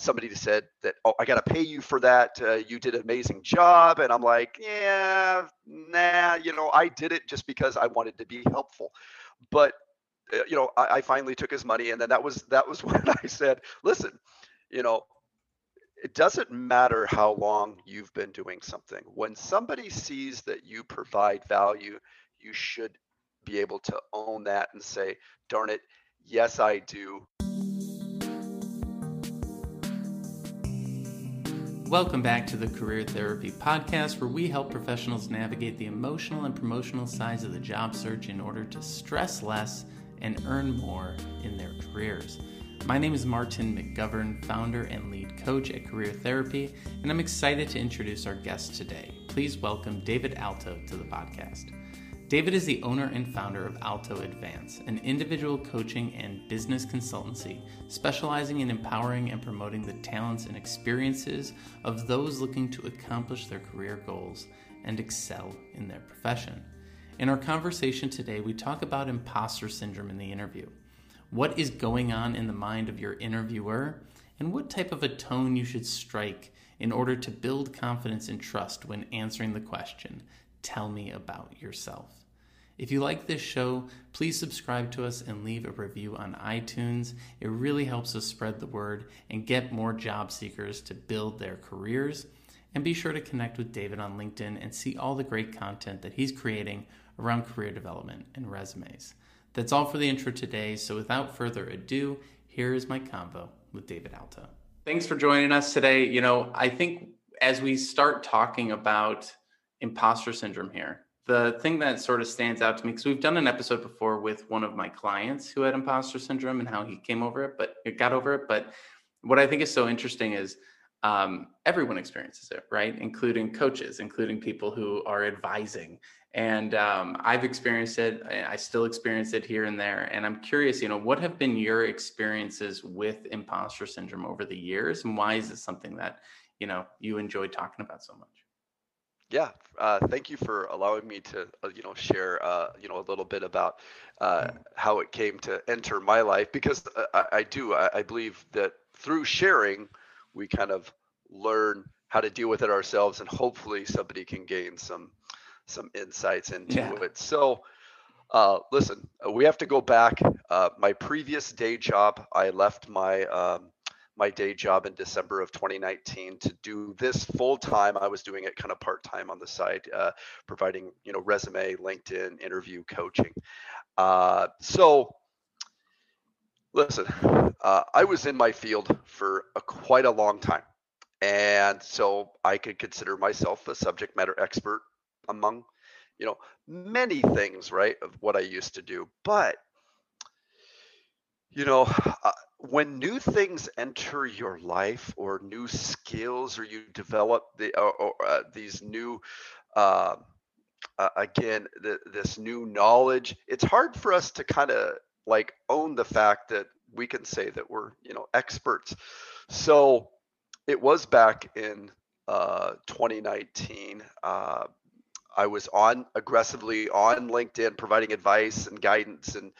somebody said that oh i got to pay you for that uh, you did an amazing job and i'm like yeah nah you know i did it just because i wanted to be helpful. But uh, you know I, I finally took his money and then that was that was when i said listen you know it doesn't matter how long you've been doing something. When somebody sees that you provide value you should be able to own that and say darn it yes i do Welcome back to the Career Therapy Podcast, where we help professionals navigate the emotional and promotional sides of the job search in order to stress less and earn more in their careers. My name is Martin McGovern, founder and lead coach at Career Therapy, and I'm excited to introduce our guest today. Please welcome David Alto to the podcast. David is the owner and founder of AltoAdvance, an individual coaching and business consultancy specializing in empowering and promoting the talents and experiences of those looking to accomplish their career goals and excel in their profession. In our conversation today, we talk about imposter syndrome in the interview. What is going on in the mind of your interviewer, and what type of a tone you should strike in order to build confidence and trust when answering the question Tell me about yourself. If you like this show, please subscribe to us and leave a review on iTunes. It really helps us spread the word and get more job seekers to build their careers. And be sure to connect with David on LinkedIn and see all the great content that he's creating around career development and resumes. That's all for the intro today. So without further ado, here is my convo with David Alto. Thanks for joining us today. You know, I think as we start talking about imposter syndrome here, the thing that sort of stands out to me because we've done an episode before with one of my clients who had imposter syndrome and how he came over it, but it got over it. But what I think is so interesting is um, everyone experiences it, right? Including coaches, including people who are advising. And um, I've experienced it. I still experience it here and there. And I'm curious, you know, what have been your experiences with imposter syndrome over the years, and why is it something that you know you enjoy talking about so much? Yeah, uh, thank you for allowing me to, uh, you know, share, uh, you know, a little bit about uh, mm-hmm. how it came to enter my life because uh, I, I do, I, I, believe that through sharing, we kind of learn how to deal with it ourselves, and hopefully somebody can gain some some insights into yeah. it. So, uh, listen, we have to go back. my previous day job, I left my um, my day job in December of 2019 to do this full time. I was doing it kind of part time on the side, uh, providing you know resume, LinkedIn, interview coaching. Uh, so, listen, uh, I was in my field for a, quite a long time, and so I could consider myself a subject matter expert among you know many things, right, of what I used to do, but you know, uh, when new things enter your life or new skills or you develop the or, or uh, these new uh, uh, again this new knowledge it's hard for us to kind of like own the fact that we can say that we're you know experts. So it was back in uh, 2019 uh, i was on aggressively on linkedin providing advice and guidance and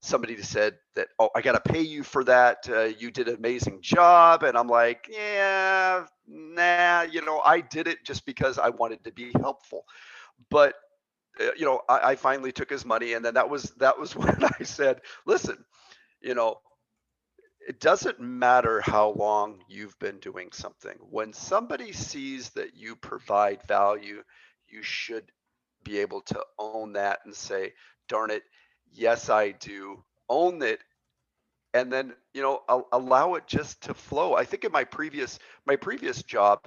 somebody said that oh i got to pay you for that uh, you did an amazing job and i'm like yeah nah you know i did it just because i wanted to be helpful. But uh, you know I, I finally took his money and then that was that was when i said listen you know it doesn't matter how long you've been doing something. When somebody sees that you provide value you should be able to own that and say darn it yes i do own it and then you know allow it just to flow. I think in my previous my previous job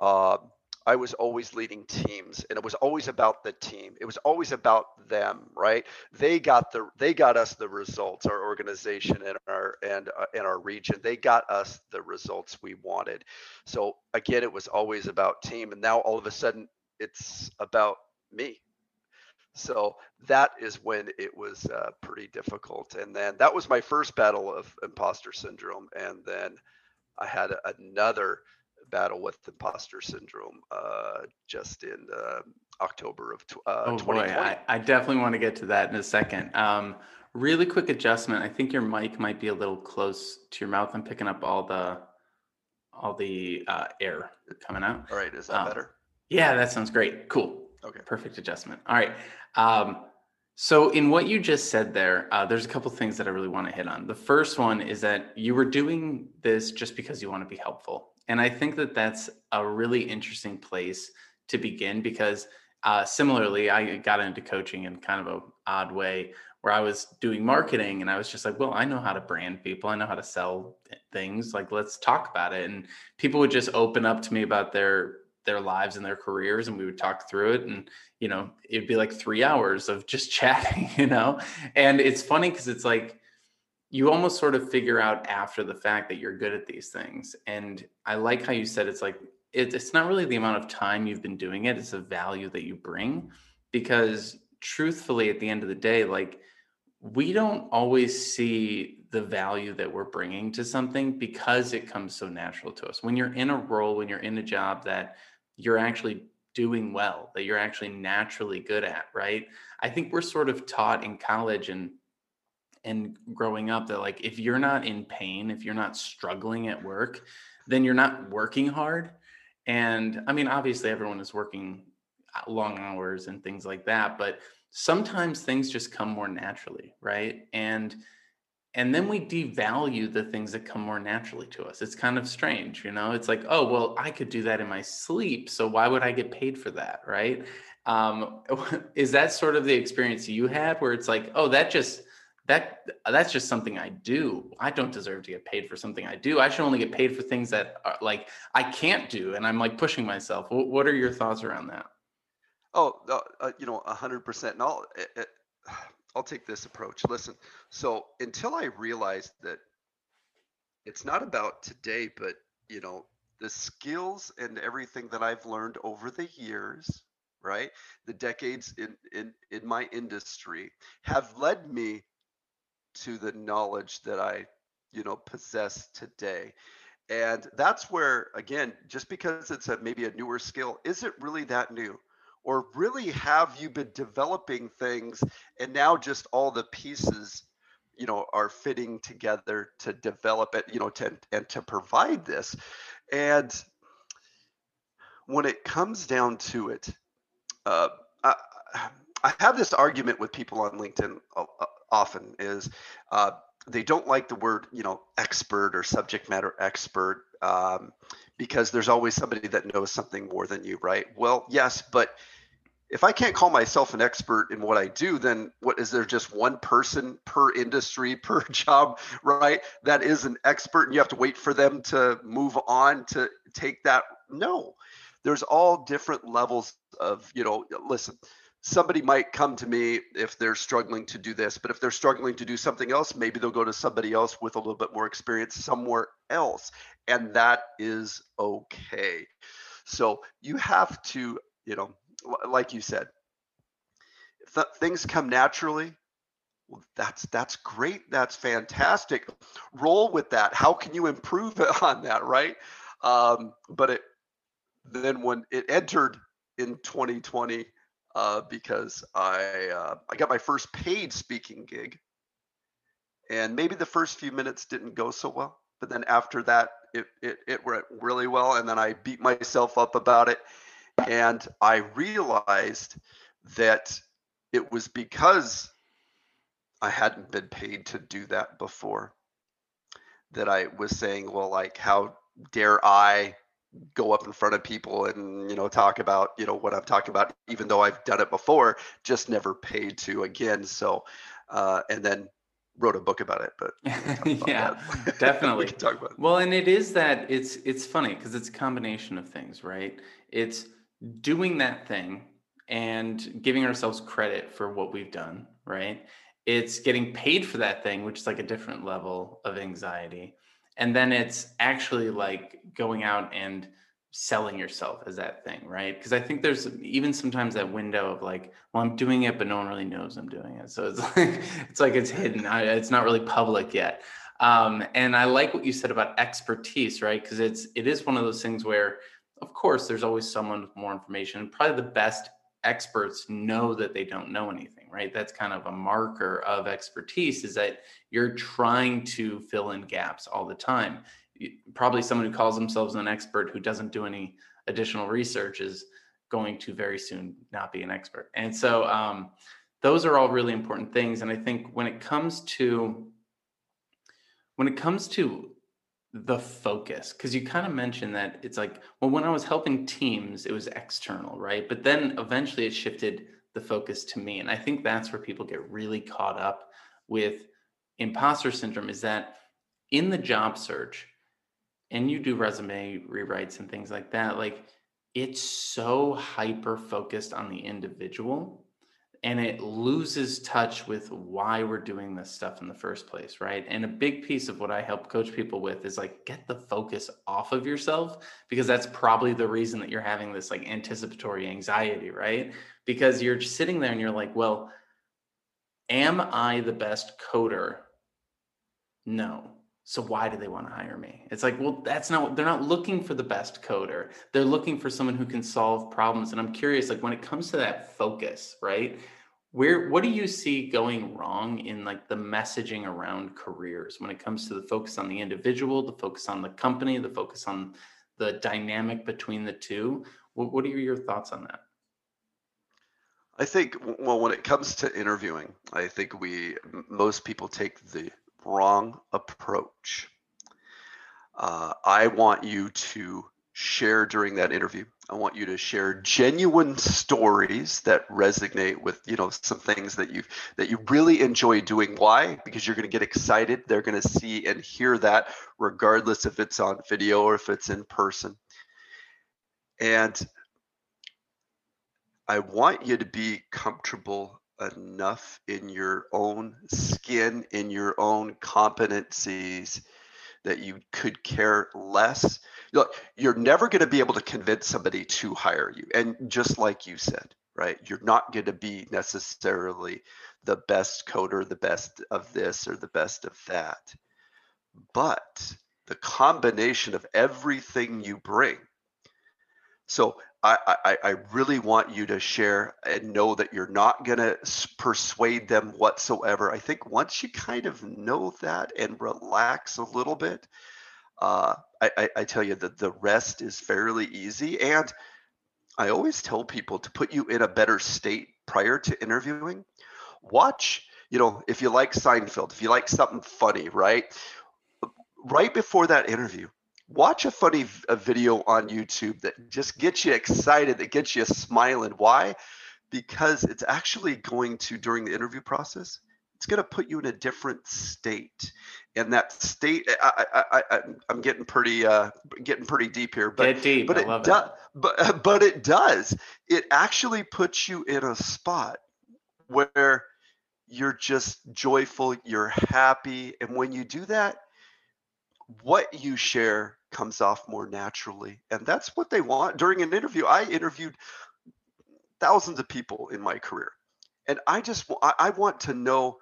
uh, i was always leading teams and it was always about the team. It was always about them right? They got the they got us the results our organization and our and uh, and our region. They got us the results we wanted. So again it was always about team and now all of a sudden it's about me so that is when it was uh, pretty difficult. And then that was my first battle of imposter syndrome. And then I had another battle with imposter syndrome uh, just in uh, October of uh, oh, 2020. Boy, I, I, definitely want to get to that in a second. Um, really quick adjustment. I think your mic might be a little close to your mouth. I'm picking up all the all the uh, air coming out. All right, is that um, better? Yeah, that sounds great. Cool. Okay. Perfect adjustment. All right. Um, so, in what you just said there, uh, there's a couple things that I really want to hit on. The first one is that you were doing this just because you want to be helpful. And I think that that's a really interesting place to begin because uh, similarly, I got into coaching in kind of an odd way where I was doing marketing and I was just like, well, I know how to brand people. I know how to sell things. Like, let's talk about it. And people would just open up to me about their their lives and their careers and we would talk through it and you know it'd be like three hours of just chatting you know? And it's funny because it's like you almost sort of figure out after the fact that you're good at these things. And i like how you said it's like it, it's not really the amount of time you've been doing it it's a value that you bring. Because truthfully at the end of the day like we don't always see the value that we're bringing to something because it comes so natural to us. When you're in a role when you're in a job that you're actually doing well, that you're actually naturally good at, right? I think we're sort of taught in college and and growing up that like if you're not in pain, if you're not struggling at work, then you're not working hard. And I mean, obviously everyone is working uh, long hours and things like that, but sometimes things just come more naturally, right? And and then we devalue the things that come more naturally to us. It's kind of strange you know? It's like oh well i could do that in my sleep so why would i get paid for that? Right? Um, is that sort of the experience you had where it's like oh that just that that's just something i do. I don't deserve to get paid for something i do. I should only get paid for things that are like i can't do and i'm like pushing myself. What, are your thoughts around that? Oh uh, you know 100% and all it, it, I'll take this approach. Listen, so until I realized that it's not about today, but you know, the skills and everything that I've learned over the years, right? The decades in in in my industry have led me to the knowledge that I, you know, possess today. And that's where again, just because it's a maybe a newer skill, is it really that new? Or really have you been developing things and now just all the pieces you know are fitting together to develop it you know to and to provide this? And when it comes down to it uh, I, I have this argument with people on linkedin often is uh, they don't like the word you know expert or subject matter expert um, because there's always somebody that knows something more than you right? Well yes but if I can't call myself an expert in what I do, then what is there just one person per industry, per job, right? That is an expert and you have to wait for them to move on to take that. No, there's all different levels of, you know, listen, somebody might come to me if they're struggling to do this, but if they're struggling to do something else, maybe they'll go to somebody else with a little bit more experience somewhere else. And that is okay. So you have to, you know, like you said, if th- things come naturally, well, that's that's great. That's fantastic. Roll with that. How can you improve on that, right? Um, but it then when it entered in 2020, uh, because I uh, I got my first paid speaking gig, and maybe the first few minutes didn't go so well, but then after that, it it, it went really well, and then I beat myself up about it, and I realized that it was because I hadn't been paid to do that before that I was saying, well, like, how dare I go up in front of people and, you know, talk about, you know, what I'm talking about, even though I've done it before, just never paid to again. So, uh, and then wrote a book about it, but yeah, definitely. we talk about it. Well, and it is that it's, it's funny because it's a combination of things, right? It's, doing that thing and giving ourselves credit for what we've done, right? It's getting paid for that thing, which is like a different level of anxiety. And then it's actually like going out and selling yourself as that thing, right? Because I think there's even sometimes that window of like, well, I'm doing it, but no one really knows I'm doing it. So it's like it's like it's hidden. It's not really public yet. Um, and I like what you said about expertise, right? Because it's it is one of those things where of course, there's always someone with more information. Probably the best experts know that they don't know anything, right? That's kind of a marker of expertise is that you're trying to fill in gaps all the time. probably someone who calls themselves an expert who doesn't do any additional research is going to very soon not be an expert. And so um, those are all really important things. And I think when it comes to when it comes to the focus because you kind of mentioned that it's like well when i was helping teams it was external right? But then eventually it shifted the focus to me and i think that's where people get really caught up with imposter syndrome is that in the job search and you do resume rewrites and things like that like it's so hyper focused on the individual and it loses touch with why we're doing this stuff in the first place right? And a big piece of what i help coach people with is like get the focus off of yourself because that's probably the reason that you're having this like anticipatory anxiety right? Because you're sitting there and you're like well am i the best coder? No so why do they want to hire me? It's like well that's not they're not looking for the best coder. They're looking for someone who can solve problems. And i'm curious like when it comes to that focus right? Where what do you see going wrong in like the messaging around careers when it comes to the focus on the individual the focus on the company the focus on the dynamic between the two? What, what are your thoughts on that? I think well when it comes to interviewing, I think we most people take the wrong approach. Uh, I want you to share during that interview. I want you to share genuine stories that resonate with, you know, some things that you that you really enjoy doing. Why? Because you're going to get excited. They're going to see and hear that regardless if it's on video or if it's in person. And I want you to be comfortable enough in your own skin, in your own competencies, that you could care less. Look, you're never going to be able to convince somebody to hire you. And just like you said, right, you're not going to be necessarily the best coder, the best of this or the best of that. But the combination of everything you bring. So I, I, really want you to share and know that you're not going to persuade them whatsoever. I think once you kind of know that and relax a little bit, uh, I, I, I tell you that the rest is fairly easy. And I always tell people to put you in a better state prior to interviewing. Watch, you know, if you like Seinfeld, if you like something funny, right? Right before that interview, watch a funny a video on YouTube that just gets you excited, that gets you smiling. Why? Because it's actually going to, during the interview process, it's going to put you in a different state. And that state, I, I, I, I'm getting pretty, uh, getting pretty deep here, but, deep. but it does, but, but it does. It actually puts you in a spot where you're just joyful, you're happy, and when you do that, what you share comes off more naturally. And that's what they want during an interview. I interviewed thousands of people in my career. And I just I, want to know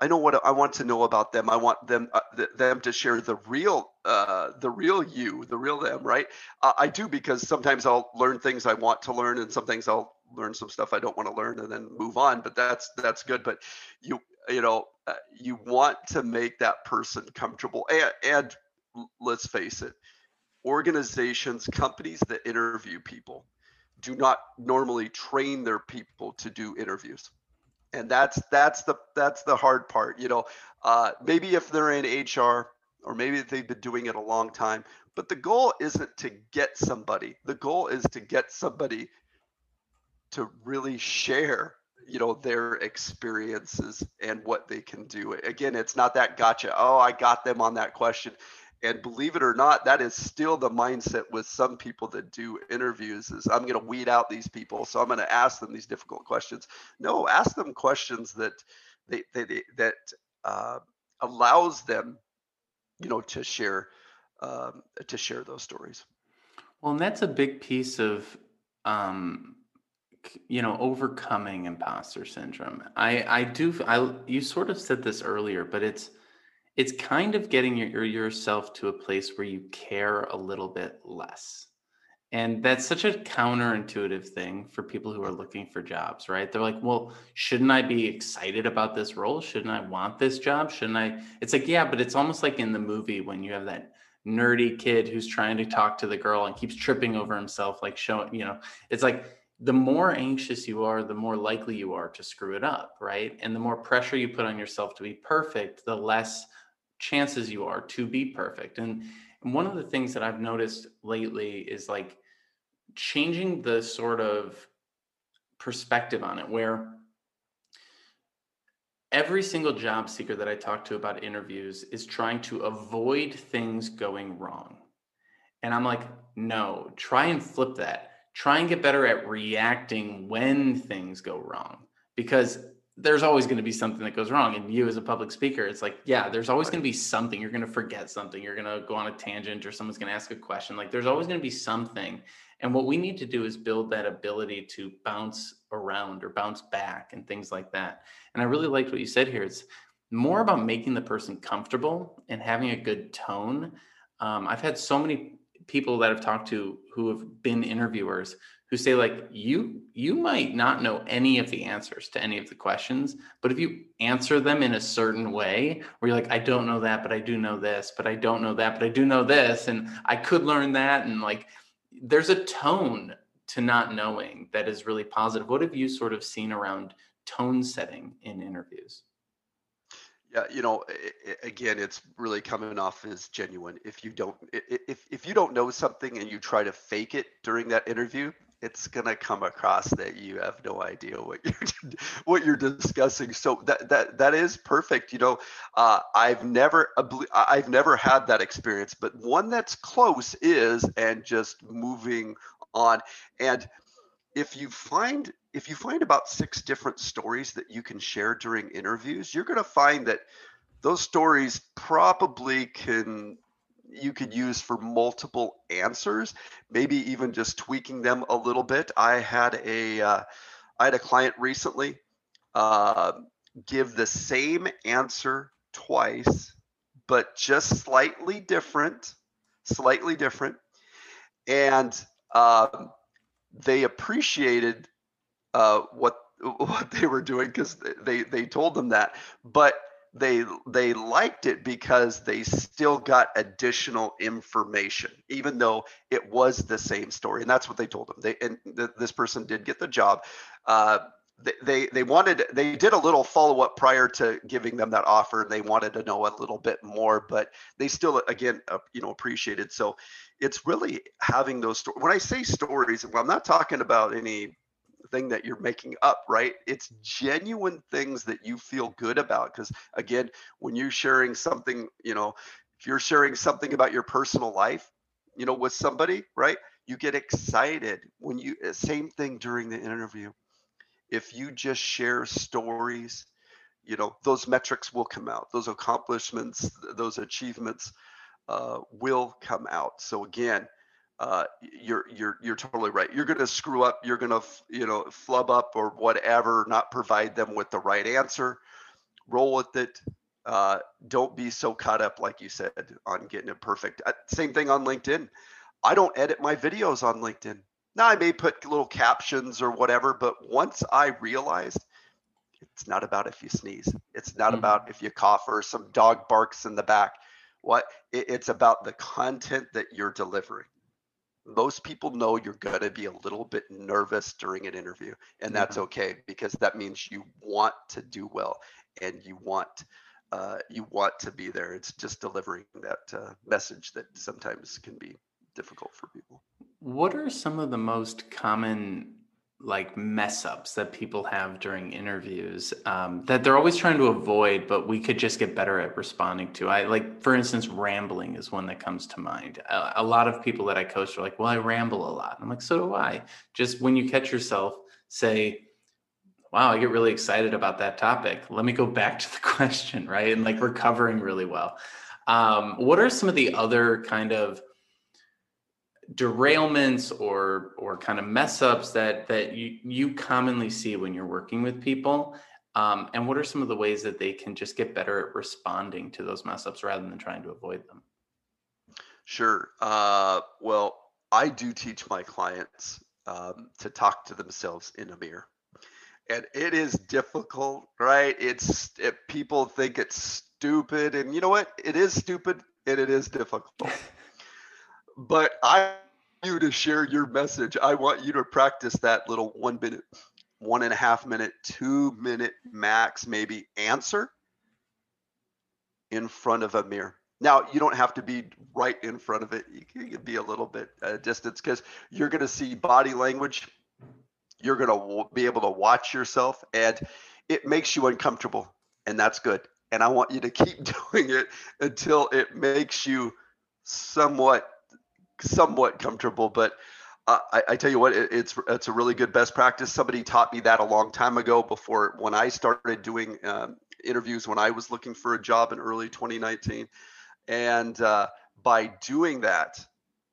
I know what I want to know about them. I want them uh, them to share the real uh, the real you, the real them, right? Uh, I do because sometimes I'll learn things I want to learn, and some things I'll learn some stuff I don't want to learn, and then move on. But that's that's good. But you you know uh, you want to make that person comfortable, and, and let's face it, organizations, companies that interview people do not normally train their people to do interviews. And that's that's the that's the hard part. You know, uh, maybe if they're in HR or maybe they've been doing it a long time, but the goal isn't to get somebody. The goal is to get somebody to really share you know their experiences and what they can do again it's not that gotcha oh i got them on that question and believe it or not that is still the mindset with some people that do interviews is i'm going to weed out these people so i'm going to ask them these difficult questions. No ask them questions that they, they, they that uh, allows them you know to share um, to share those stories. Well and that's a big piece of um, you know overcoming imposter syndrome. I i do i you sort of said this earlier but it's it's kind of getting your, yourself to a place where you care a little bit less. And that's such a counterintuitive thing for people who are looking for jobs, right? They're like, well, shouldn't I be excited about this role? Shouldn't I want this job? Shouldn't I? It's like, yeah, but it's almost like in the movie when you have that nerdy kid who's trying to talk to the girl and keeps tripping over himself, like showing, you know, it's like the more anxious you are, the more likely you are to screw it up, right? And the more pressure you put on yourself to be perfect, the less chances you are to be perfect. And, and one of the things that I've noticed lately is like changing the sort of perspective on it where every single job seeker that I talk to about interviews is trying to avoid things going wrong. And I'm like, no, try and flip that. Try and get better at reacting when things go wrong because there's always going to be something that goes wrong. And you, as a public speaker, it's like, yeah, there's always going to be something. You're going to forget something. You're going to go on a tangent or someone's going to ask a question. Like, there's always going to be something. And what we need to do is build that ability to bounce around or bounce back and things like that. And I really liked what you said here. It's more about making the person comfortable and having a good tone. Um, I've had so many people that I've talked to who have been interviewers who say like you you might not know any of the answers to any of the questions but if you answer them in a certain way where you're like i don't know that but i do know this but i don't know that but i do know this and i could learn that and like there's a tone to not knowing that is really positive. What have you sort of seen around tone setting in interviews? Yeah, you know, again, it's really coming off as genuine. If you don't, if if you don't know something and you try to fake it during that interview, it's gonna come across that you have no idea what you're what you're discussing. So that that that is perfect. You know, uh, I've never I've never had that experience, but one that's close is and just moving on. And if you find if you find about six different stories that you can share during interviews, you're going to find that those stories probably can you could use for multiple answers maybe even just tweaking them a little bit. I had a uh, I had a client recently uh, give the same answer twice but just slightly different slightly different. And um, they appreciated uh, what what they were doing because they they told them that, but they they liked it because they still got additional information even though it was the same story. And that's what they told them. They and th- this person did get the job. Uh, they they wanted they did a little follow up prior to giving them that offer. And they wanted to know a little bit more but they still again uh, you know appreciated. So it's really having those stories when i say stories well i'm not talking about any thing that you're making up right? It's genuine things that you feel good about because again when you're sharing something you know if you're sharing something about your personal life you know with somebody right you get excited when you uh, same thing during the interview. If you just share stories you know those metrics will come out those accomplishments those achievements uh, will come out. So again uh, you're you're you're totally right you're going to screw up you're going to you know flub up or whatever not provide them with the right answer roll with it uh, don't be so caught up like you said on getting it perfect uh, same thing on linkedin i don't edit my videos on linkedin now I may put little captions or whatever, but once I realized it's not about if you sneeze, it's not mm-hmm. about if you cough or some dog barks in the back. What it's about the content that you're delivering. Most people know you're going to be a little bit nervous during an interview, and that's mm-hmm. okay because that means you want to do well and you want uh, you want to be there. It's just delivering that uh, message that sometimes can be difficult for people. What are some of the most common like mess ups that people have during interviews um, that they're always trying to avoid, but we could just get better at responding to? I like, for instance, rambling is one that comes to mind. A, a lot of people that I coach are like, "Well, I ramble a lot." I'm like, "So do I." Just when you catch yourself, say, wow, I get really excited about that topic. Let me go back to the question, right? And like we're really well. Um, what are some of the other kind of derailments or or kind of mess ups that that you you commonly see when you're working with people. Um, and what are some of the ways that they can just get better at responding to those mess ups rather than trying to avoid them? Sure. Uh, well i do teach my clients um, to talk to themselves in a mirror. And it is difficult right? It's it, people think it's stupid. And you know what? It is stupid and it is difficult but I want you to share your message. I want you to practice that little one minute, one and a half minute, two minute max, maybe answer in front of a mirror. Now, you don't have to be right in front of it. You can be a little bit uh, distance because you're going to see body language. You're going to be able to watch yourself, and it makes you uncomfortable, and that's good. And I want you to keep doing it until it makes you somewhat somewhat comfortable. But uh, I, I, tell you what, it, it's it's a really good best practice. Somebody taught me that a long time ago. Before when I started doing um, interviews, when I was looking for a job in early 2019, and uh, by doing that,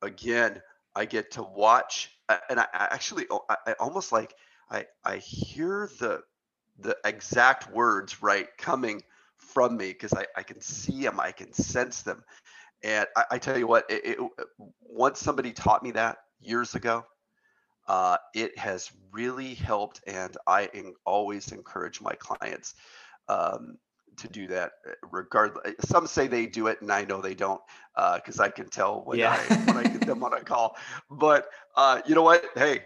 again, I get to watch, and I, I actually oh, I, I almost like I I hear the the exact words right coming from me because I, I can see them, I can sense them. And I, I tell you what, it, it, once somebody taught me that years ago, uh, it has really helped. And I in, always encourage my clients um, to do that. Uh, regardless, some say they do it, and I know they don't because uh, I can tell when yeah. I when I get them on a call. But uh, you know what? Hey,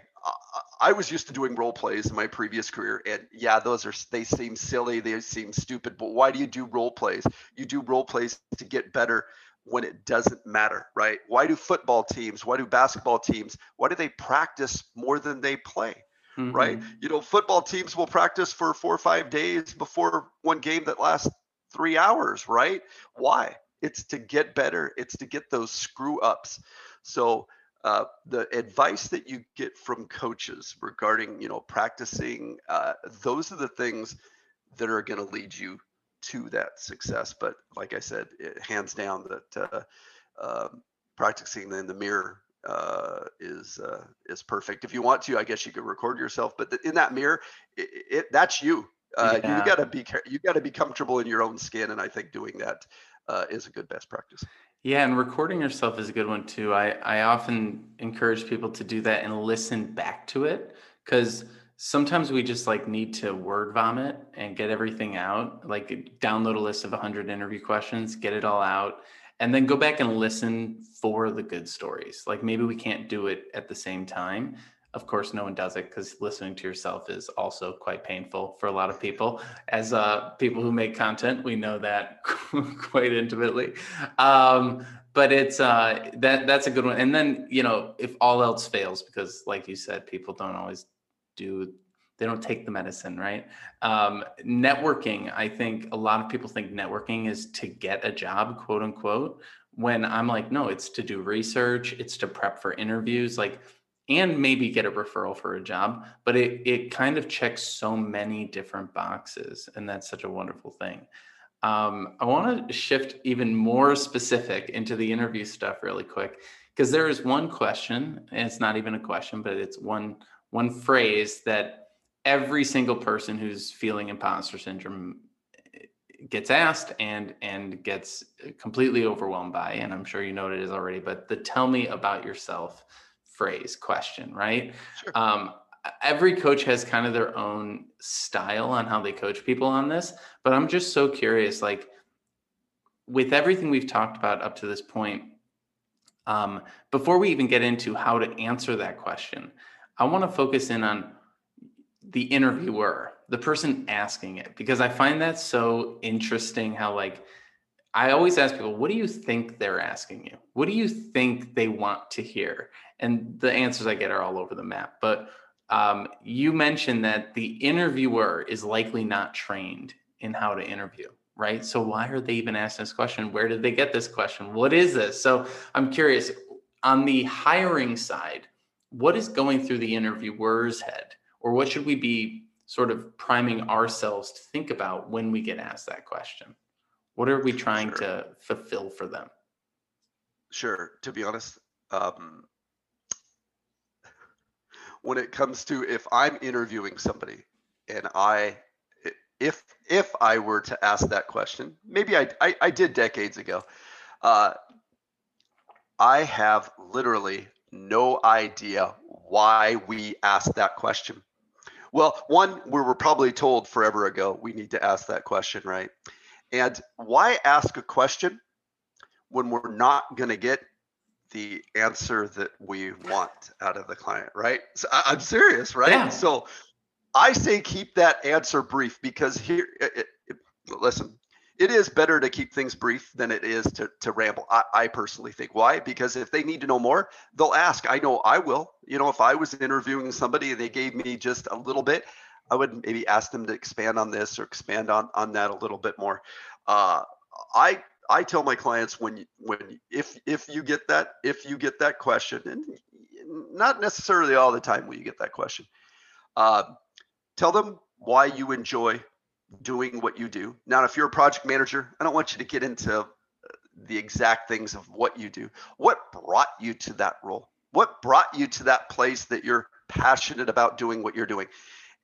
I was used to doing role plays in my previous career, and yeah, those are they seem silly, they seem stupid. But why do you do role plays? You do role plays to get better when it doesn't matter, right? Why do football teams, why do basketball teams, why do they practice more than they play? Mm-hmm. Right? You know, football teams will practice for four or five days before one game that lasts three hours, right? Why? It's to get better, it's to get those screw ups. So, uh, the advice that you get from coaches regarding, you know, practicing, uh, those are the things that are going to lead you to that success. But like I said, it, hands down that uh, um, practicing in the mirror uh, is uh, is perfect. If you want to, I guess you could record yourself, but in that mirror, it, it that's you. Uh, yeah. You got to be you got to be comfortable in your own skin, and I think doing that uh, is a good best practice. Yeah, and recording yourself is a good one too. I I often encourage people to do that and listen back to it because sometimes we just like need to word vomit and get everything out like download a list of 100 interview questions get it all out and then go back and listen for the good stories. Like maybe we can't do it at the same time. Of course no one does it because listening to yourself is also quite painful for a lot of people. As uh, people who make content we know that quite intimately. Um, but it's uh, that that's a good one. And then you know if all else fails because like you said people don't always do they don't take the medicine right? Um, networking i think a lot of people think networking is to get a job quote unquote when i'm like no it's to do research it's to prep for interviews like and maybe get a referral for a job but it, it kind of checks so many different boxes and that's such a wonderful thing. Um, i want to shift even more specific into the interview stuff really quick because there is one question and it's not even a question but it's one one phrase that every single person who's feeling imposter syndrome eh, gets asked and and gets completely overwhelmed by and i'm sure you know what it is already but the tell me about yourself phrase question right sure. um, every coach has kind of their own style on how they coach people on this but i'm just so curious like with everything we've talked about up to this point um, before we even get into how to answer that question I want to focus in on the interviewer, the person asking it, because I find that so interesting how, like, I always ask people, what do you think they're asking you? What do you think they want to hear? And the answers I get are all over the map. But um, you mentioned that the interviewer is likely not trained in how to interview, right? So why are they even asking this question? Where did they get this question? What is this? So I'm curious on the hiring side what is going through the interviewer's head? Or what should we be sort of priming ourselves to think about when we get asked that question? What are we trying sure. to fulfill for them? Sure. To be honest um, when it comes to if i'm interviewing somebody and i if if i were to ask that question maybe i i, I did decades ago uh, i have literally no idea why we asked that question. Well, one, we were probably told forever ago we need to ask that question, right? And why ask a question when we're not going to get the answer that we want out of the client, right? So I, am serious, right? Yeah. So I say keep that answer brief because here, it, it, listen, it is better to keep things brief than it is to, to ramble. I, I, personally think. Why? Because if they need to know more, they'll ask. I know I will. You know, if I was interviewing somebody and they gave me just a little bit, I would maybe ask them to expand on this or expand on on that a little bit more. Uh, I I tell my clients when when if if you get that if you get that question and not necessarily all the time will you get that question. Uh, tell them why you enjoy doing what you do. Now, if you're a project manager, I don't want you to get into uh, the exact things of what you do. What brought you to that role? What brought you to that place that you're passionate about doing what you're doing?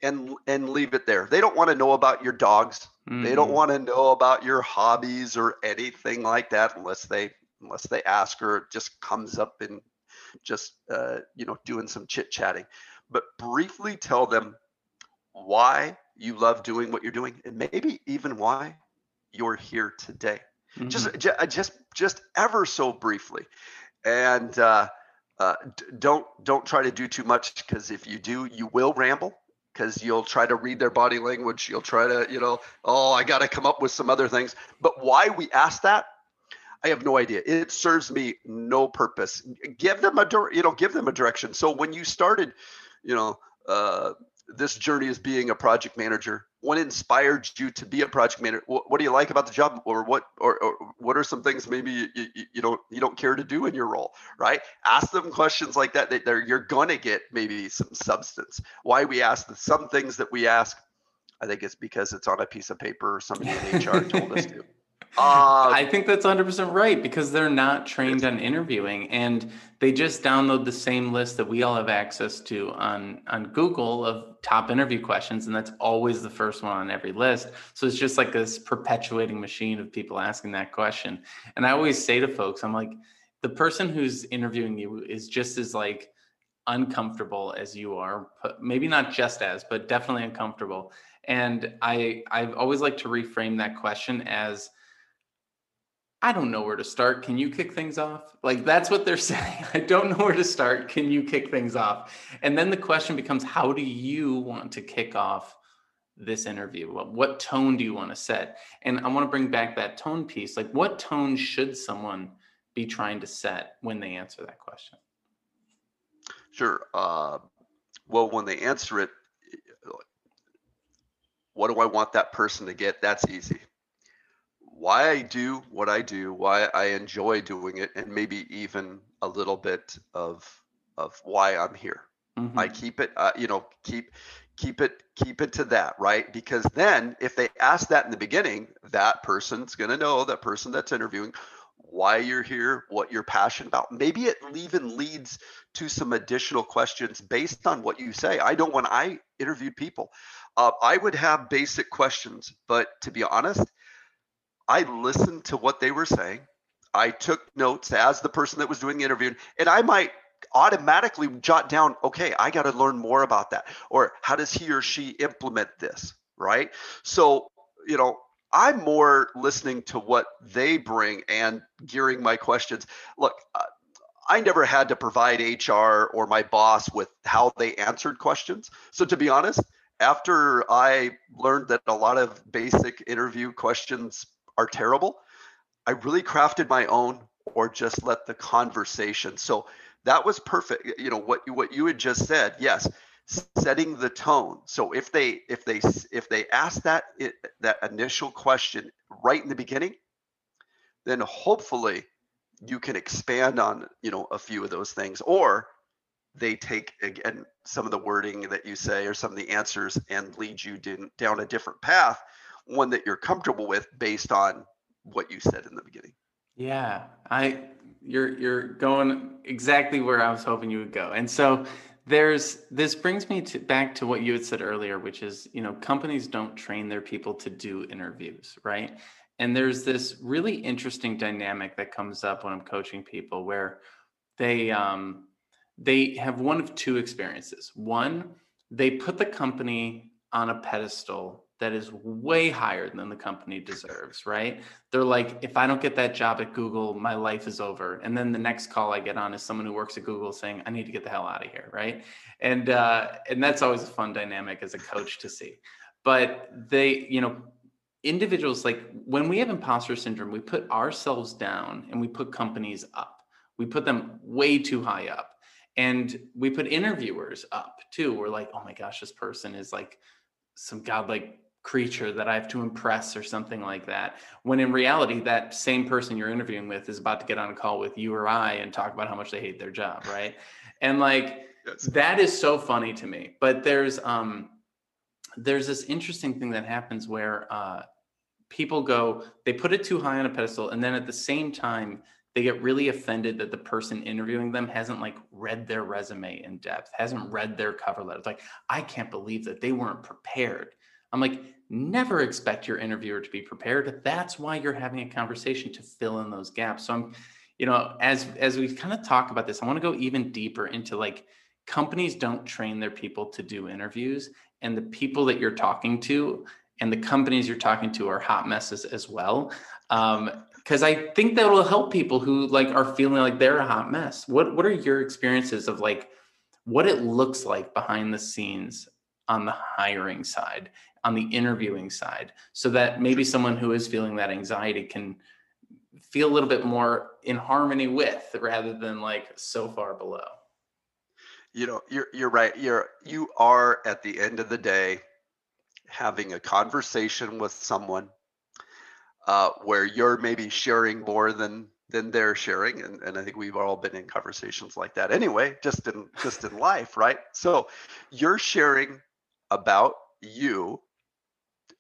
And and leave it there. They don't want to know about your dogs. Mm. They don't mm. want to know about your hobbies or anything like that unless they unless they ask or it just comes up in just uh, you know doing some chit chatting. But briefly tell them why you love doing what you're doing and maybe even why you're here today. Mm-hmm. just uh, just just ever so briefly. And uh, uh, don't don't try to do too much because if you do you will ramble because you'll try to read their body language you'll try to you know oh i got to come up with some other things. But why we ask that i have no idea. It serves me no purpose. Give them a you know give them a direction. So when you started you know uh, this journey as being a project manager? What inspired you to be a project manager? What, what do you like about the job? Or what or, or what are some things maybe you, you, you, don't you don't care to do in your role right? Ask them questions like that that you're gonna get maybe some substance. Why we ask the, some things that we ask i think it's because it's on a piece of paper or somebody in hr told us to uh, I think that's 100% right because they're not trained on interviewing and they just download the same list that we all have access to on, on Google of top interview questions. And that's always the first one on every list. So it's just like this perpetuating machine of people asking that question. And I always say to folks, I'm like, the person who's interviewing you is just as like uncomfortable as you are, maybe not just as, but definitely uncomfortable. And I, I've always like to reframe that question as, I don't know where to start. Can you kick things off? Like that's what they're saying. I don't know where to start. Can you kick things off? And then the question becomes how do you want to kick off this interview? What tone do you want to set? And I want to bring back that tone piece. Like what tone should someone be trying to set when they answer that question? Sure. Uh, well, when they answer it, what do I want that person to get? That's easy why I do what I do, why I enjoy doing it, and maybe even a little bit of of why I'm here. Mm-hmm. I keep it, uh, you know, keep keep it keep it to that, right? Because then if they ask that in the beginning, that person's going to know that person that's interviewing why you're here, what you're passionate about. Maybe it even leads to some additional questions based on what you say. I know when I interviewed people, uh, I would have basic questions, but to be honest, I listened to what they were saying. I took notes as the person that was doing the interview, and I might automatically jot down, okay, I got to learn more about that. Or how does he or she implement this? Right. So, you know, I'm more listening to what they bring and gearing my questions. Look, uh, I never had to provide HR or my boss with how they answered questions. So, to be honest, after I learned that a lot of basic interview questions are terrible. I really crafted my own or just let the conversation. So that was perfect. You know what you, what you had just said. Yes, setting the tone. So if they if they if they ask that it, that initial question right in the beginning, then hopefully you can expand on you know a few of those things or they take again some of the wording that you say or some of the answers and lead you down a different path one that you're comfortable with based on what you said in the beginning. Yeah, I you're you're going exactly where I was hoping you would go. And so there's this brings me to back to what you had said earlier, which is, you know, companies don't train their people to do interviews, right? And there's this really interesting dynamic that comes up when I'm coaching people where they um they have one of two experiences. One, they put the company on a pedestal that is way higher than the company deserves, right? They're like, if I don't get that job at Google, my life is over. And then the next call I get on is someone who works at Google saying, I need to get the hell out of here, right? And uh, and that's always a fun dynamic as a coach to see. But they, you know, individuals like when we have imposter syndrome, we put ourselves down and we put companies up. We put them way too high up. And we put interviewers up too. We're like, oh my gosh, this person is like some godlike creature that I have to impress or something like that. When in reality, that same person you're interviewing with is about to get on a call with you or I and talk about how much they hate their job, right? And like yes. that is so funny to me. But there's um there's this interesting thing that happens where uh people go, they put it too high on a pedestal, and then at the same time, they get really offended that the person interviewing them hasn't like read their resume in depth, hasn't read their cover letter. It's like, I can't believe that they weren't prepared. I'm like, never expect your interviewer to be prepared. That's why you're having a conversation to fill in those gaps. So I'm, you know, as as we kind of talk about this, I want to go even deeper into like companies don't train their people to do interviews, and the people that you're talking to and the companies you're talking to are hot messes as well. Um, because I think that will help people who like are feeling like they're a hot mess. What what are your experiences of like what it looks like behind the scenes on the hiring side, on the interviewing side, so that maybe someone who is feeling that anxiety can feel a little bit more in harmony with rather than like so far below. You know, you're you're right. You're you are at the end of the day having a conversation with someone uh, where you're maybe sharing more than than they're sharing and, and i think we've all been in conversations like that anyway just in just in life right so you're sharing about you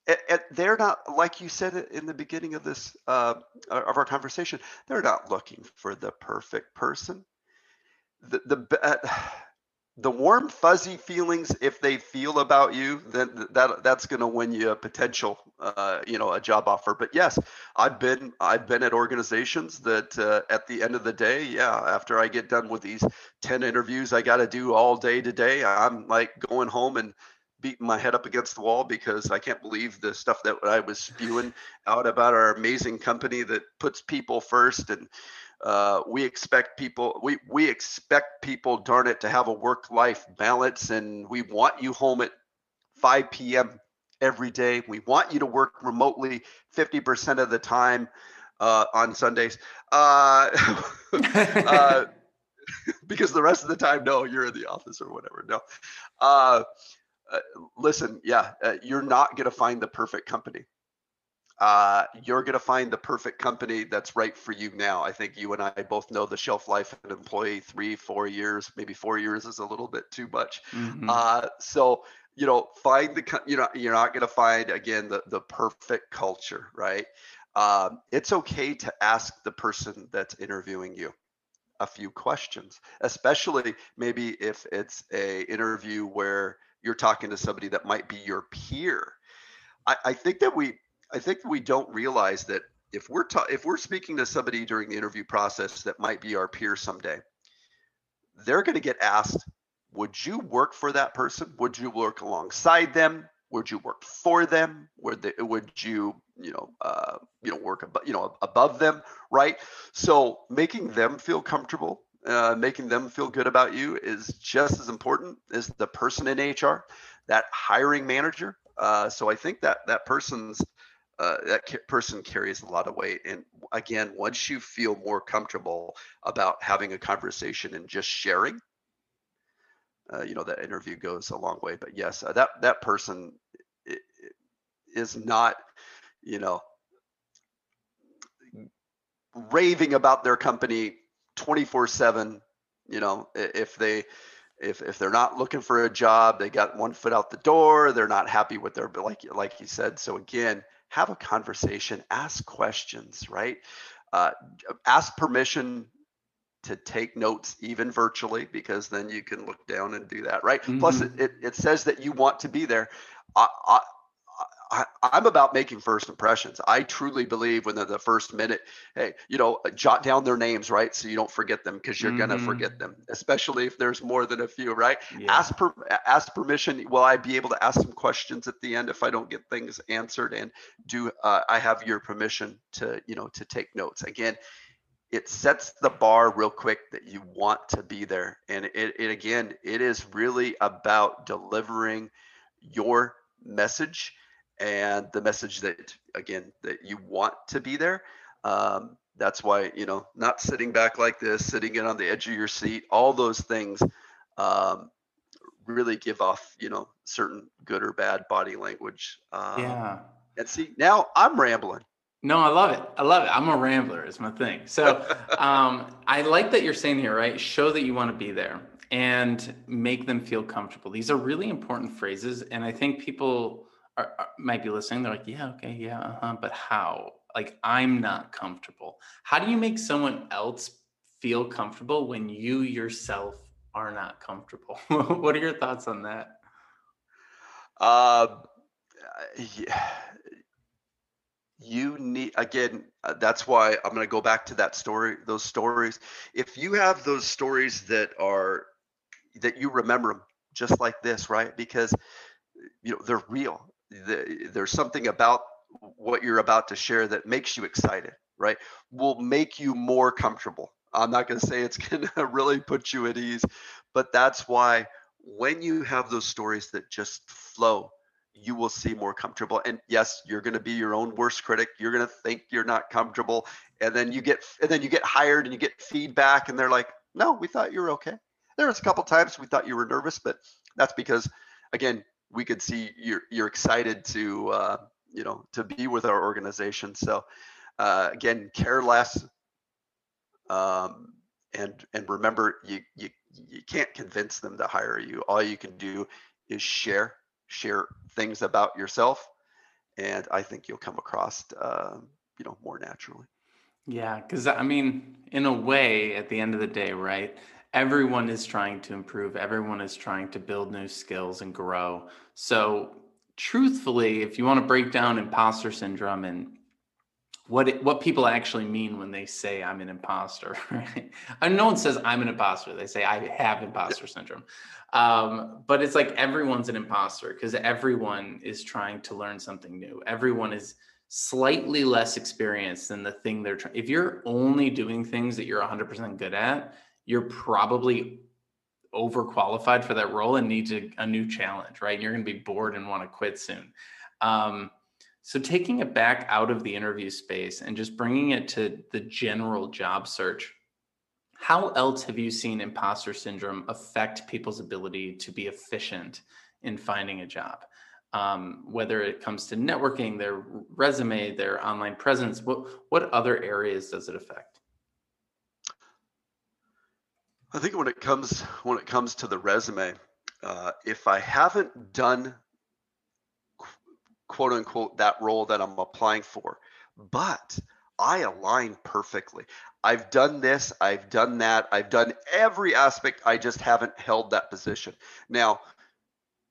and, they're not like you said in the beginning of this uh, of our conversation they're not looking for the perfect person. The the uh, the warm fuzzy feelings if they feel about you then that that's going to win you a potential uh, you know a job offer. But yes i've been i've been at organizations that uh, at the end of the day yeah after i get done with these 10 interviews i got to do all day today i'm like going home and beating my head up against the wall because i can't believe the stuff that i was spewing out about our amazing company that puts people first and uh, we expect people we we expect people darn it to have a work life balance and we want you home at 5 p.m every day. We want you to work remotely 50% of the time uh, on sundays. Uh, uh because the rest of the time no you're in the office or whatever no uh, uh, listen yeah you're not going to find the perfect company uh, you're going to find the perfect company that's right for you now. I think you and I both know the shelf life of an employee three, four years, maybe four years is a little bit too much. Mm-hmm. Uh, so you know, find the you know you're not going to find again the the perfect culture, right? Um, it's okay to ask the person that's interviewing you a few questions, especially maybe if it's a interview where you're talking to somebody that might be your peer. I, I think that we I think we don't realize that if we're ta- if we're speaking to somebody during the interview process that might be our peer someday, they're going to get asked, "Would you work for that person? Would you work alongside them? Would you work for them? Would they, would you you know uh, you know work above you know above them? Right? So making them feel comfortable, uh, making them feel good about you is just as important as the person in HR, that hiring manager. Uh, so I think that that person's uh, that ca- person carries a lot of weight. And again, once you feel more comfortable about having a conversation and just sharing, uh, you know, that interview goes a long way. But yes, uh, that that person is not, you know, raving about their company 24 7 you know if they if if they're not looking for a job they got one foot out the door they're not happy with their like like you said so again have a conversation, ask questions, right? Uh, ask permission to take notes even virtually because then you can look down and do that right mm-hmm. plus it, it, it, says that you want to be there I, I, I, am about making first impressions. I truly believe within the first minute, hey, you know, uh, jot down their names, right? So you don't forget them because you're mm-hmm. gonna forget them, especially if there's more than a few, right? Yeah. Ask per, ask permission. Will I be able to ask some questions at the end if I don't get things answered? And do uh, I have your permission to, you know, to take notes? Again, it sets the bar real quick that you want to be there, and it, it again, it is really about delivering your message and the message that again that you want to be there um, that's why you know not sitting back like this sitting in on the edge of your seat all those things um, really give off you know certain good or bad body language um, yeah and see now i'm rambling no, I love it. I love it. I'm a rambler. it's my thing. So um, I like that you're saying here, right? Show that you want to be there and make them feel comfortable. These are really important phrases, and I think people are, are, might be listening. They're like, "Yeah, okay, yeah, uh-huh," but how? Like, I'm not comfortable. How do you make someone else feel comfortable when you yourself are not comfortable? what are your thoughts on that? Uh, yeah you need again uh, that's why i'm going to go back to that story those stories if you have those stories that are that you remember them just like this right because you know they're real there's something about what you're about to share that makes you excited right will make you more comfortable i'm not going to say it's going to really put you at ease but that's why when you have those stories that just flow you will see more comfortable. And yes, you're going to be your own worst critic. You're going to think you're not comfortable, and then you get and then you get hired and you get feedback, and they're like, "No, we thought you were okay." There was a couple times we thought you were nervous, but that's because, again, we could see you're you're excited to uh, you know to be with our organization. So uh, again, care less, um, and and remember, you you you can't convince them to hire you. All you can do is share share things about yourself, and I think you'll come across, uh, you know, more naturally. Yeah, because I mean, in a way, at the end of the day, right? Everyone is trying to improve. Everyone is trying to build new skills and grow. So, truthfully, if you want to break down imposter syndrome and what it, what people actually mean when they say I'm an imposter. Right? And no one says I'm an imposter. They say I have imposter syndrome. Um, but it's like everyone's an imposter because everyone is trying to learn something new. Everyone is slightly less experienced than the thing they're trying. If you're only doing things that you're 100% good at, you're probably overqualified for that role and need to, a new challenge, right? You're going to be bored and want to quit soon. Um, so taking it back out of the interview space and just bringing it to the general job search, how else have you seen imposter syndrome affect people's ability to be efficient in finding a job? Um, whether it comes to networking, their resume, their online presence, what what other areas does it affect? I think when it comes when it comes to the resume, uh, if I haven't done quote unquote that role that I'm applying for. But I align perfectly. I've done this, I've done that, I've done every aspect. I just haven't held that position. Now,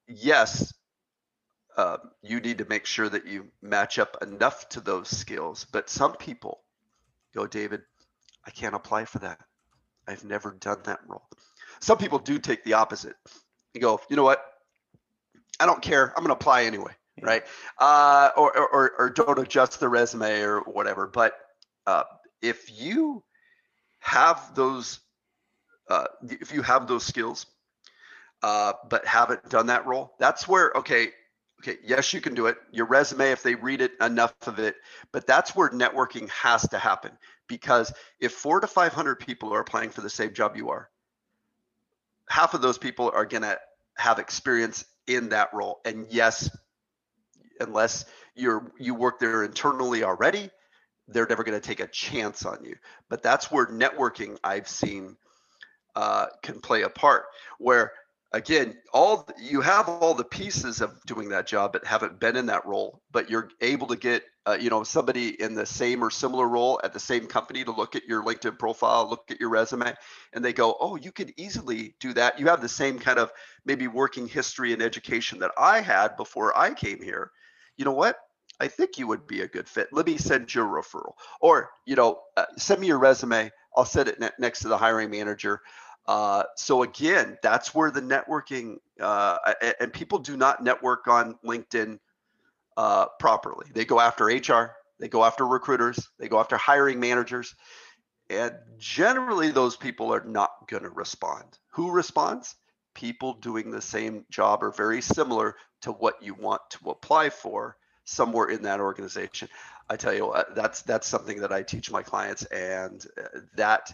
yes, uh, you need to make sure that you match up enough to those skills. But some people go, David, I can't apply for that. I've never done that role. Some people do take the opposite. You go, you know what? I don't care. I'm going to apply anyway right? Uh, or, or, or don't adjust the resume or whatever. But uh, if you have those, uh, if you have those skills, uh, but haven't done that role, that's where okay, okay, yes, you can do it. Your resume, if they read it enough of it, but that's where networking has to happen because if four to five hundred people are applying for the same job you are, half of those people are gonna have experience in that role. And yes, unless you're you work there internally already they're never going to take a chance on you but that's where networking i've seen uh, can play a part where again all you have all the pieces of doing that job but haven't been in that role but you're able to get uh, you know somebody in the same or similar role at the same company to look at your linkedin profile look at your resume and they go oh you could easily do that you have the same kind of maybe working history and education that i had before i came here you know what? I think you would be a good fit. Let me send you a referral. Or, you know, uh, send me your resume. I'll set it ne- next to the hiring manager. Uh, so again, that's where the networking uh, and people do not network on LinkedIn uh, properly. They go after HR, they go after recruiters, they go after hiring managers, and generally those people are not going to respond. Who responds? People doing the same job or very similar to what you want to apply for somewhere in that organization. I tell you, that's that's something that I teach my clients, and uh, that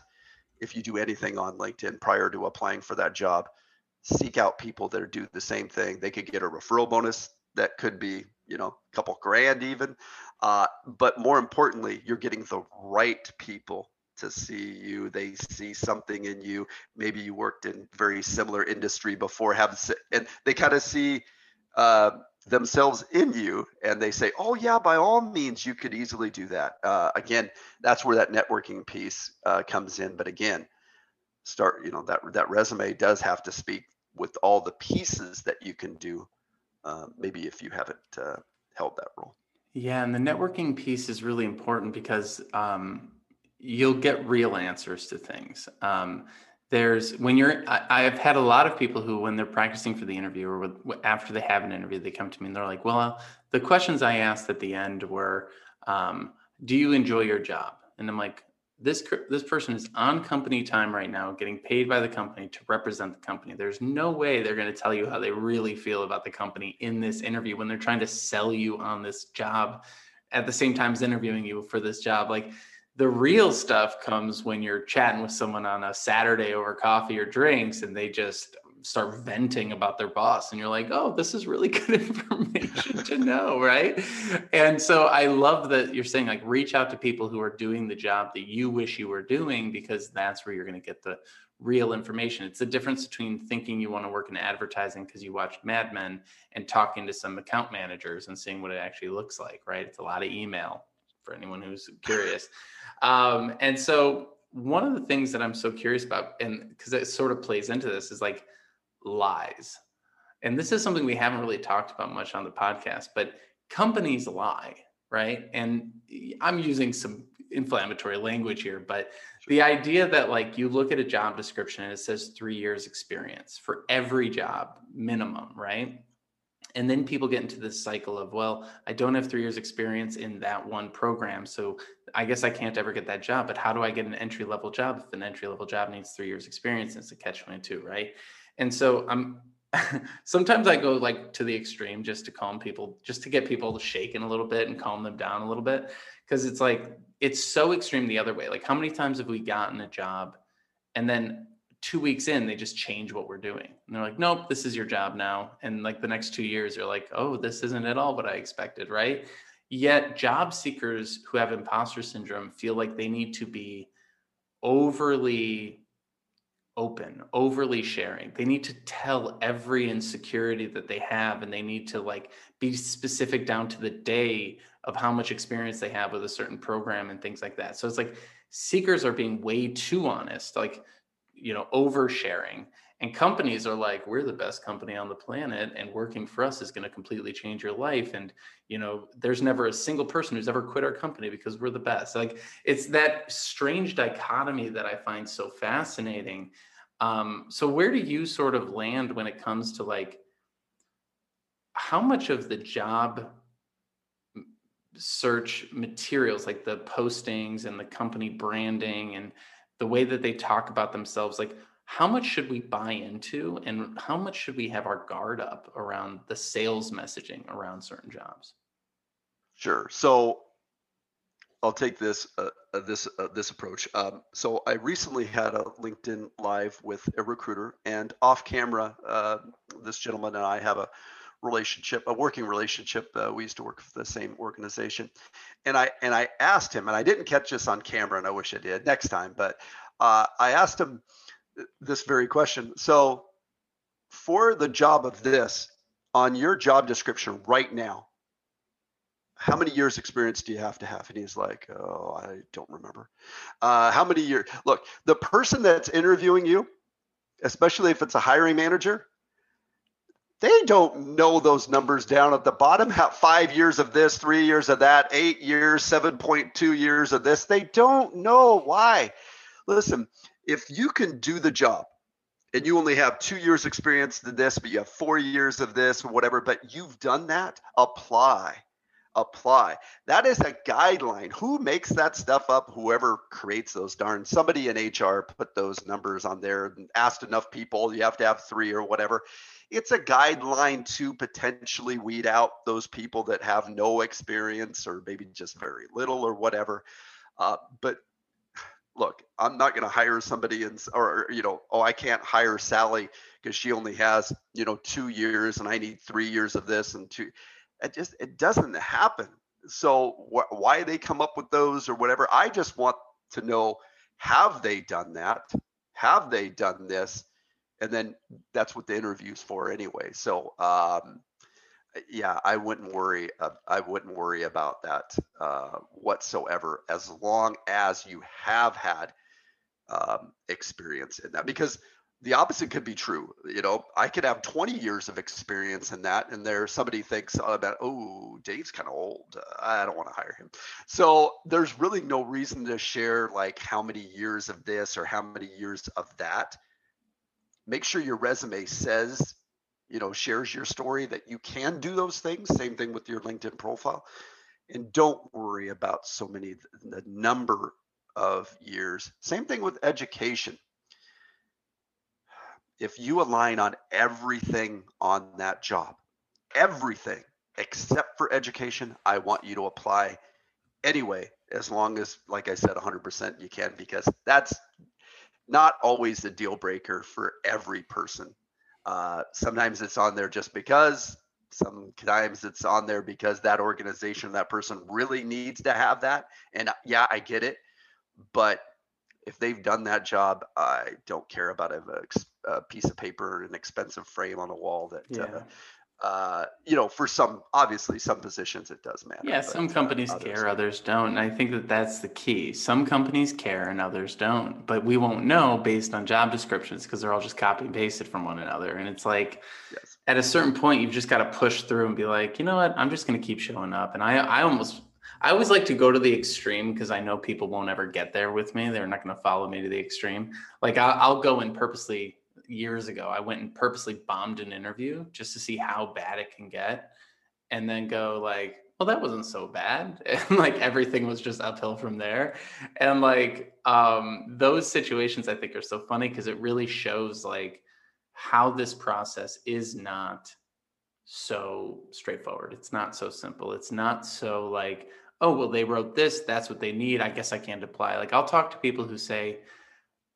if you do anything on LinkedIn prior to applying for that job, seek out people that do the same thing. They could get a referral bonus that could be, you know, a couple grand even. Uh, but more importantly, you're getting the right people to see you. They see something in you. Maybe you worked in very similar industry before, have and they kind of see uh, themselves in you and they say oh yeah by all means you could easily do that. Uh, again that's where that networking piece uh, comes in but again start you know that that resume does have to speak with all the pieces that you can do uh, maybe if you haven't uh, held that role. Yeah and the networking piece is really important because um, you'll get real answers to things. Um, there's when you're I, have had a lot of people who when they're practicing for the interview or with, after they have an interview they come to me and they're like well the questions i asked at the end were um, do you enjoy your job? And i'm like this this person is on company time right now getting paid by the company to represent the company. There's no way they're going to tell you how they really feel about the company in this interview when they're trying to sell you on this job at the same time as interviewing you for this job. Like the real stuff comes when you're chatting with someone on a Saturday over coffee or drinks and they just start venting about their boss and you're like oh this is really good information to know right? And so i love that you're saying like reach out to people who are doing the job that you wish you were doing because that's where you're going to get the real information. It's the difference between thinking you want to work in advertising because you watched mad men and talking to some account managers and seeing what it actually looks like right? It's a lot of email for anyone who's curious um, and so one of the things that I'm so curious about, and because it sort of plays into this, is like lies. And this is something we haven't really talked about much on the podcast, but companies lie, right? And I'm using some inflammatory language here, but the idea that like you look at a job description and it says three years experience for every job minimum, right? And then people get into this cycle of well i don't have three years experience in that one program so i guess i can't ever get that job but how do i get an entry level job if an entry level job needs three years experience it's a catch 22 right? And so i'm sometimes i go like to the extreme just to calm people just to get people shaken a little bit and calm them down a little bit because it's like it's so extreme the other way like how many times have we gotten a job and then two weeks in, they just change what we're doing. And they're like, nope, this is your job now. And like the next two years, they're like, oh, this isn't at all what I expected, right? Yet job seekers who have imposter syndrome feel like they need to be overly open, overly sharing. They need to tell every insecurity that they have and they need to like be specific down to the day of how much experience they have with a certain program and things like that. So it's like seekers are being way too honest. Like you know oversharing. And companies are like we're the best company on the planet and working for us is going to completely change your life. And you know there's never a single person who's ever quit our company because we're the best. Like it's that strange dichotomy that i find so fascinating. Um, so where do you sort of land when it comes to like how much of the job search materials like the postings and the company branding and the way that they talk about themselves like how much should we buy into and how much should we have our guard up around the sales messaging around certain jobs? Sure. So i'll take this uh, uh, this uh, this approach. Um, so i recently had a linkedin live with a recruiter and off camera uh, this gentleman and i have a relationship, a working relationship. Uh, we used to work for the same organization, and I and I asked him, and I didn't catch this on camera, and I wish I did next time. But uh, I asked him this very question. So, for the job of this, on your job description right now, how many years experience do you have to have? And he's like, oh, I don't remember. Uh, how many years? Look, the person that's interviewing you, especially if it's a hiring manager, they don't know those numbers down at the bottom. Have five years of this, three years of that, eight years, 7.2 years of this. They don't know why. Listen, if you can do the job and you only have two years experience in this, but you have four years of this or whatever, but you've done that, apply. Apply. That is a guideline. Who makes that stuff up? Whoever creates those darn somebody in HR put those numbers on there and asked enough people. You have to have three or whatever it's a guideline to potentially weed out those people that have no experience or maybe just very little or whatever. Uh, but look, I'm not going to hire somebody and or you know, oh, I can't hire Sally because she only has you know two years and I need three years of this and two. It just it doesn't happen. So wh- why they come up with those or whatever, I just want to know: have they done that? Have they done this? And then that's what the interview's for anyway. So um, yeah, I wouldn't worry. Uh, I wouldn't worry about that uh, whatsoever, as long as you have had um, experience in that. Because the opposite could be true. You know, I could have 20 years of experience in that, and there somebody thinks about, oh, Dave's kind of old. I don't want to hire him. So there's really no reason to share like how many years of this or how many years of that make sure your resume says you know shares your story that you can do those things. Same thing with your linkedin profile. And don't worry about so many the number of years. Same thing with education. If you align on everything on that job everything except for education i want you to apply anyway as long as like i said 100% you can because that's not always a deal breaker for every person. Uh, sometimes it's on there just because. Sometimes it's on there because that organization, that person really needs to have that. And uh, yeah, I get it. But if they've done that job, I don't care about a, a piece of paper, an expensive frame on a wall that uh, yeah. uh, uh, you know, for some, obviously, some positions it does matter. Yeah, some companies others care, others don't. And I think that that's the key. Some companies care and others don't. But we won't know based on job descriptions because they're all just copy and pasted from one another. And it's like, yes. at a certain point, you've just got to push through and be like, you know what, I'm just going to keep showing up. And I, I almost, I always like to go to the extreme because I know people won't ever get there with me. They're not going to follow me to the extreme. Like I'll, I'll go and purposely years ago, I went and purposely bombed an interview just to see how bad it can get, and then go like, well, that wasn't so bad, and like everything was just uphill from there, and like um, those situations I think are so funny because it really shows like how this process is not so straightforward. It's not so simple. It's not so like, oh, well, they wrote this, that's what they need. I guess I can't apply. Like, I'll talk to people who say,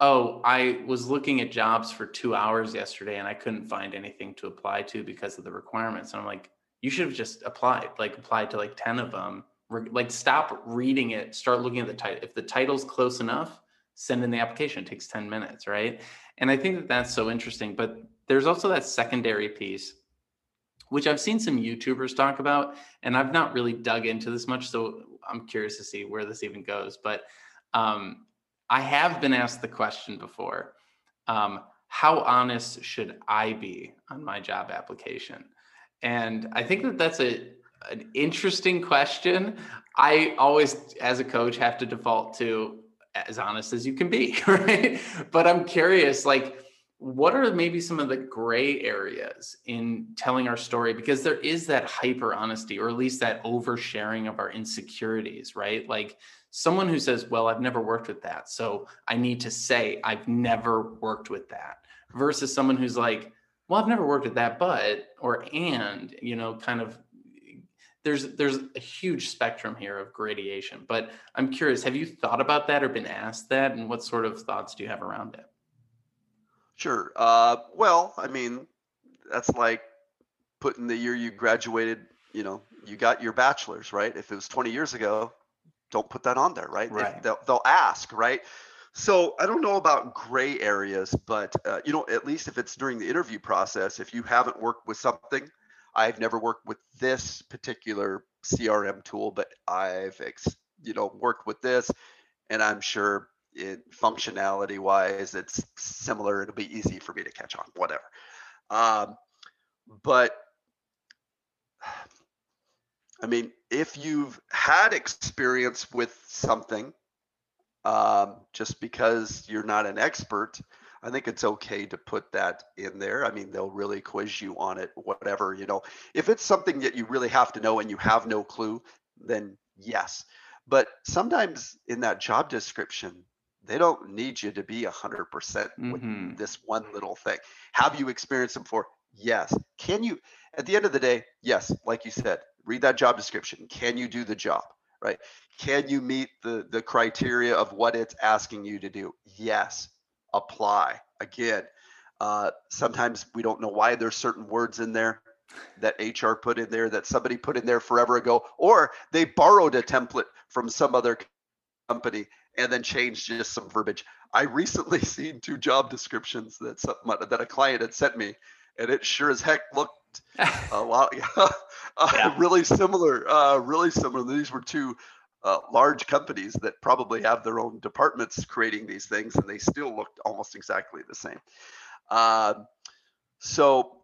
oh, I was looking at jobs for two hours yesterday and I couldn't find anything to apply to because of the requirements. And I'm like, you should have just applied, like applied to like 10 of them. Like stop reading it, start looking at the title. If the title's close enough, send in the application. It takes 10 minutes, right? And I think that that's so interesting. But there's also that secondary piece, which I've seen some YouTubers talk about, and I've not really dug into this much. So I'm curious to see where this even goes. But um, I have been asked the question before um, how honest should I be on my job application? And I think that that's a, an interesting question. I always, as a coach, have to default to as honest as you can be, right? But I'm curious, like, what are maybe some of the gray areas in telling our story because there is that hyper honesty or at least that oversharing of our insecurities right like someone who says well i've never worked with that so i need to say i've never worked with that versus someone who's like well i've never worked with that but or and you know kind of there's there's a huge spectrum here of gradation but i'm curious have you thought about that or been asked that and what sort of thoughts do you have around it Sure. Uh, well, I mean, that's like putting the year you graduated, you know, you got your bachelor's, right? If it was 20 years ago, don't put that on there, right? right. They'll, they'll ask, right? So I don't know about gray areas, but uh, you know, at least if it's during the interview process, if you haven't worked with something, I've never worked with this particular CRM tool, but I've, ex- you know, worked with this, and I'm sure it, functionality wise, it's similar. It'll be easy for me to catch on, whatever. Um, but I mean, if you've had experience with something, um, just because you're not an expert, I think it's okay to put that in there. I mean, they'll really quiz you on it, whatever, you know. If it's something that you really have to know and you have no clue, then yes. But sometimes in that job description, they don't need you to be 100% with Mm-hmm. this one little thing. Have you experienced it before? Yes. Can you, at the end of the day, yes, like you said, read that job description. Can you do the job? Right? Can you meet the the criteria of what it's asking you to do? Yes. Apply. Again, uh, sometimes we don't know why there's certain words in there that HR put in there that somebody put in there forever ago, or they borrowed a template from some other company and then changed just some verbiage. I recently seen two job descriptions that some, that a client had sent me, and it sure as heck looked a lot uh, Yeah. really similar. Uh, really similar. These were two uh, large companies that probably have their own departments creating these things, and they still looked almost exactly the same. Um, so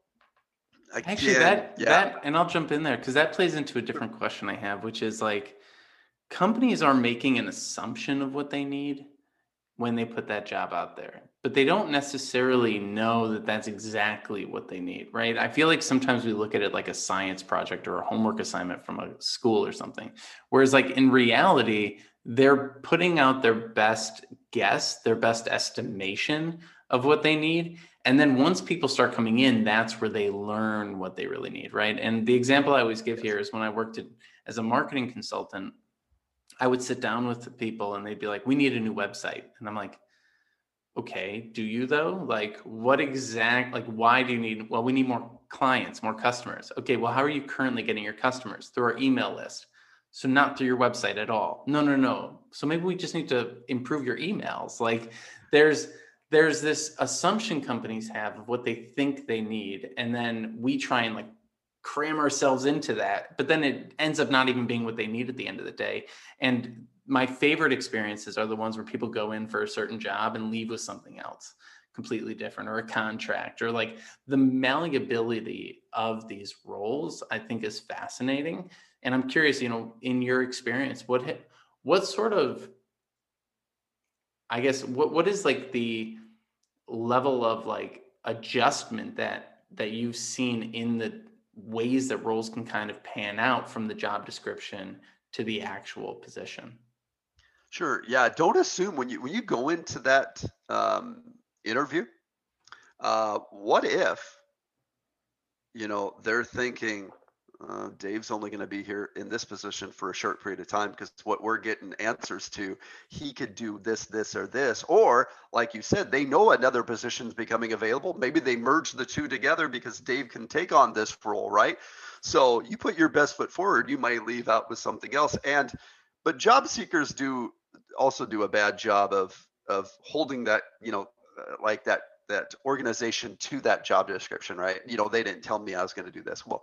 again, Actually, that yeah, that, and I'll jump in there because that plays into a different question I have, which is like companies are making an assumption of what they need when they put that job out there, but they don't necessarily know that that's exactly what they need, right? I feel like sometimes we look at it like a science project or a homework assignment from a school or something, whereas like in reality, they're putting out their best guess, their best estimation of what they need. And then once people start coming in that's where they learn what they really need right? And the example i always give here is when i worked at, as a marketing consultant i would sit down with people and they'd be like we need a new website. And i'm like okay do you though? Like what exact like why do you need well we need more clients more customers. Okay well how are you currently getting your customers through our email list? So not through your website at all. No no no. So maybe we just need to improve your emails. Like there's there's this assumption companies have of what they think they need. And then we try and like cram ourselves into that but then it ends up not even being what they need at the end of the day. And my favorite experiences are the ones where people go in for a certain job and leave with something else completely different or a contract or like the malleability of these roles i think is fascinating. And i'm curious you know in your experience what what sort of I guess what what is like the level of like adjustment that that you've seen in the ways that roles can kind of pan out from the job description to the actual position? sure, yeah. Don't assume when you when you go into that um, interview. Uh, what if you know they're thinking uh, Dave's only going to be here in this position for a short period of time because what we're getting answers to, he could do this, this, or this. Or, like you said, they know another position's becoming available. Maybe they merge the two together because Dave can take on this role, right? So you put your best foot forward, you might leave out with something else. And but job seekers do also do a bad job of of holding that, you know, uh, like that that organization to that job description, right? You know, they didn't tell me I was going to do this. Well,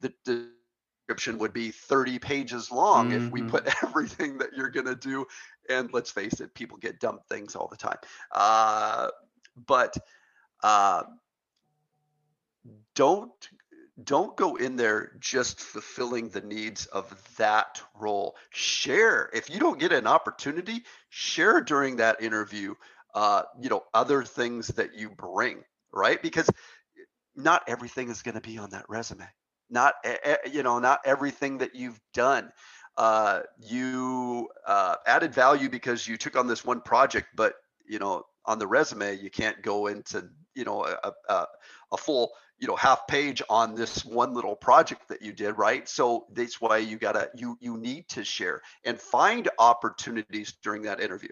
the description would be 30 pages long if we Mhm. put everything that you're going to do and let's face it people get dumb things all the time. Uh, but uh, don't don't go in there just fulfilling the needs of that role. Share. If you don't get an opportunity share during that interview uh, you know other things that you bring right? Because not everything is going to be on that resume not you know not everything that you've done uh, you uh, added value because you took on this one project but you know on the resume you can't go into you know a, a, a full you know half page on this one little project that you did right so that's why you gotta you you need to share and find opportunities during that interview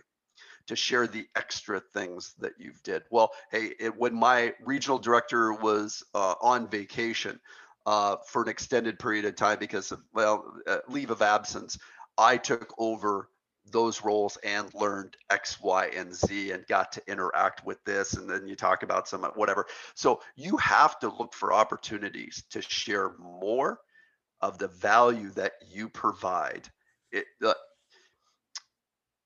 to share the extra things that you've did. Well, hey, it, when my regional director was uh, on vacation uh, for an extended period of time because of well uh, leave of absence, I took over those roles and learned X, Y, and Z and got to interact with this. And then you talk about some whatever. So you have to look for opportunities to share more of the value that you provide. It, uh,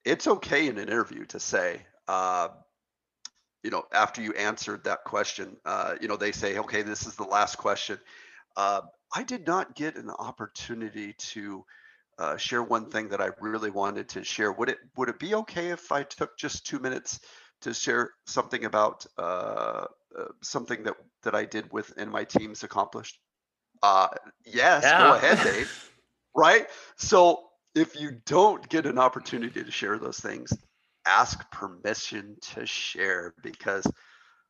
it's okay in an interview to say, uh, you know, after you answered that question, uh, you know, they say, okay, this is the last question. Uh, I did not get an opportunity to uh, share one thing that I really wanted to share. Would it would it be okay if I took just two minutes to share something about uh, uh, something that that I did with within my team's accomplished? Uh, yes, yeah. go ahead, Dave. right. So if you don't get an opportunity to share those things, ask permission to share because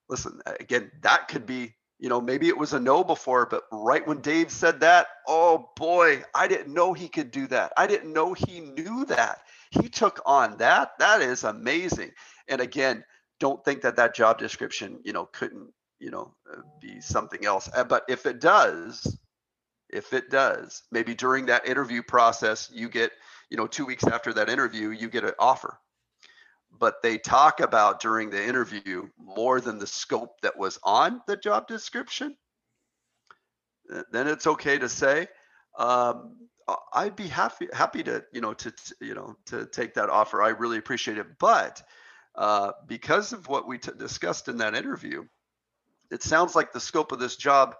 listen again that could be you know maybe it was a no before but right when dave said that oh boy i didn't know he could do that. I didn't know he knew that. He took on that. That is amazing. And again don't think that that job description you know couldn't you know uh, be something else. Uh, but if it does if it does maybe during that interview process you get you know two weeks after that interview you get an offer but they talk about during the interview more than the scope that was on the job description, then it's okay to say, um, I'd be happy happy to you know to you know to take that offer. I really appreciate it, but uh, because of what we t- discussed in that interview, it sounds like the scope of this job,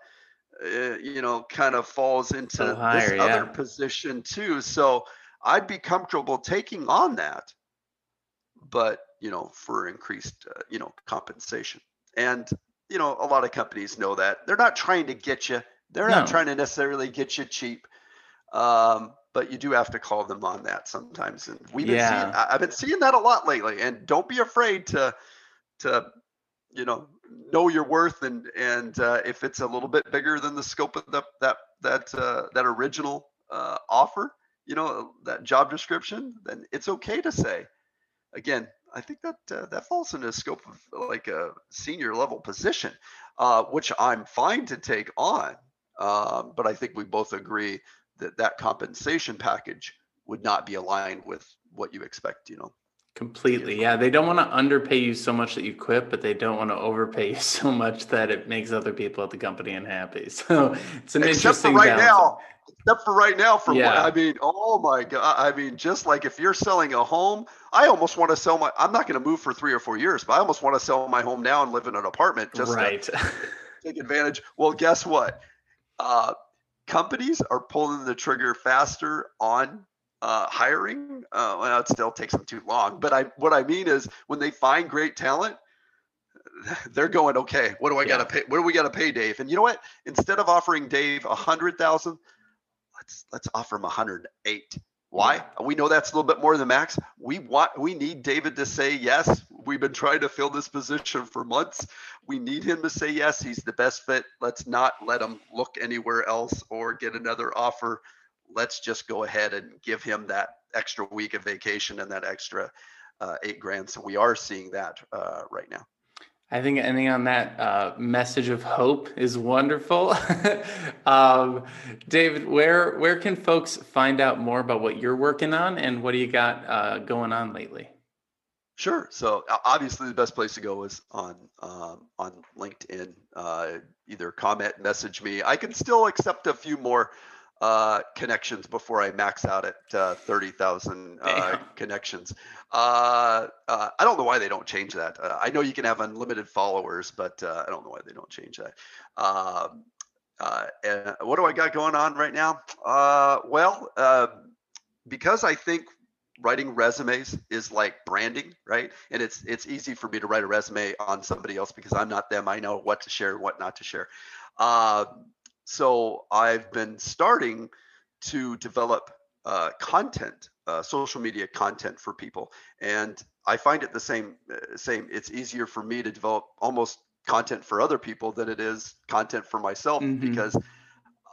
uh, you know, kind of falls into higher, this other position too. So I'd be comfortable taking on that but you know for increased uh, you know compensation. And you know a lot of companies know that. They're not trying to get you. They're no. not trying to necessarily get you cheap um, but you do have to call them on that sometimes. And we've been yeah. seeing i've been seeing that a lot lately. And don't be afraid to to you know know your worth and and uh, if it's a little bit bigger than the scope of the, that that uh, that original uh, offer you know that job description then it's okay to say again, I think that uh, that falls into the scope of like a senior level position, uh, which I'm fine to take on. Um, but I think we both agree that that compensation package would not be aligned with what you expect. You know. Completely. Yeah. They don't want to underpay you so much that you quit, but they don't want to overpay you so much that it makes other people at the company unhappy. So it's an Except interesting right balance. now. Except for right now, for yeah. I mean, oh my god! I mean, just like if you're selling a home, I almost want to sell my. I'm not going to move for three or four years, but I almost want to sell my home now and live in an apartment just right. to take advantage. Well, guess what? Uh, companies are pulling the trigger faster on uh, hiring. Uh, well, it still takes them too long. But I, what I mean is, when they find great talent, they're going, okay, what do I yeah. got to pay? What do we got to pay Dave? And you know what? Instead of offering Dave a hundred thousand, let's let's offer him hundred eight. Why? Yeah. We know that's a little bit more than max. We want we need David to say yes. We've been trying to fill this position for months. We need him to say yes. He's the best fit. Let's not let him look anywhere else or get another offer let's just go ahead and give him that extra week of vacation and that extra uh, eight grand. So we are seeing that uh, right now. I think ending on that uh, message of hope is wonderful. um, David, where where can folks find out more about what you're working on and what do you got uh, going on lately? Sure. So obviously, the best place to go is on um, on LinkedIn. Uh, either comment, message me. I can still accept a few more uh, connections before I max out at uh, 30,000 uh, connections. Uh, uh, I don't know why they don't change that. Uh, I know you can have unlimited followers, but I don't know why they don't change that. Um, and what do I got going on right now? Uh, well, because I think writing resumes is like branding, right? And it's it's easy for me to write a resume on somebody else because I'm not them. I know what to share, what not to share. Uh, so I've been starting to develop uh, content, uh, social media content for people, and I find it the same. Uh, same. It's easier for me to develop almost content for other people than it is content for myself mm-hmm. because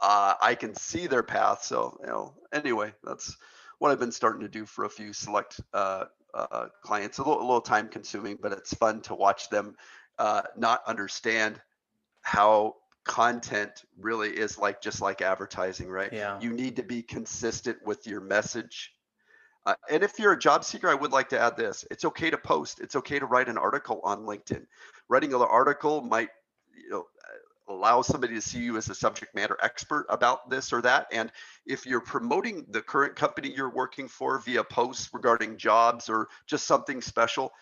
uh, I can see their path. So you know, anyway, that's what I've been starting to do for a few select uh, uh, clients. A little, a little time consuming, but it's fun to watch them not understand how content really is like just like advertising, right? Yeah. You need to be consistent with your message. Uh, and if you're a job seeker, I would like to add this: it's okay to post. It's okay to write an article on LinkedIn. Writing an article might, you know, allow somebody to see you as a subject matter expert about this or that. And if you're promoting the current company you're working for via posts regarding jobs or just something special,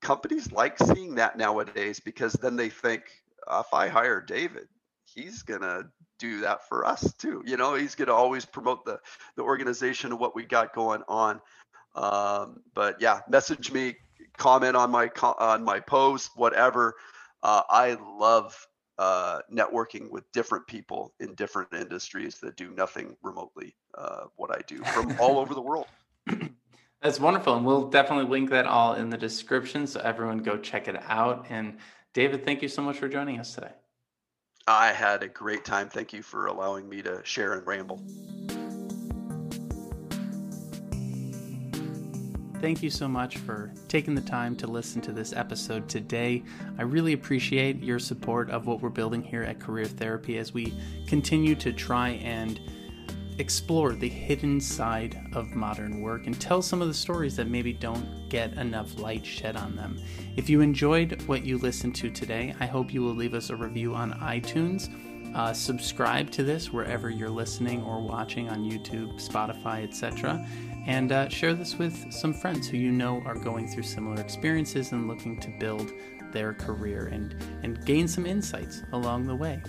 companies like seeing that nowadays because then they think if I hire David, he's gonna do that for us too. You know, he's gonna always promote the the organization and what we got going on. Um, but yeah, message me, comment on my on my post, whatever. Uh, I love uh, networking with different people in different industries that do nothing remotely uh, what I do from all over the world. That's wonderful. And we'll definitely link that all in the description. So everyone go check it out. And David, thank you so much for joining us today. I had a great time. Thank you for allowing me to share and ramble. Thank you so much for taking the time to listen to this episode today. I really appreciate your support of what we're building here at Career Therapy as we continue to try and explore the hidden side of modern work and tell some of the stories that maybe don't get enough light shed on them. If you enjoyed what you listened to today, I hope you will leave us a review on iTunes. Uh, subscribe to this wherever you're listening or watching on YouTube, Spotify, etc. And uh, share this with some friends who you know are going through similar experiences and looking to build their career and, and gain some insights along the way.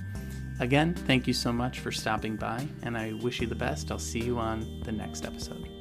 Again, thank you so much for stopping by, and I wish you the best. I'll see you on the next episode.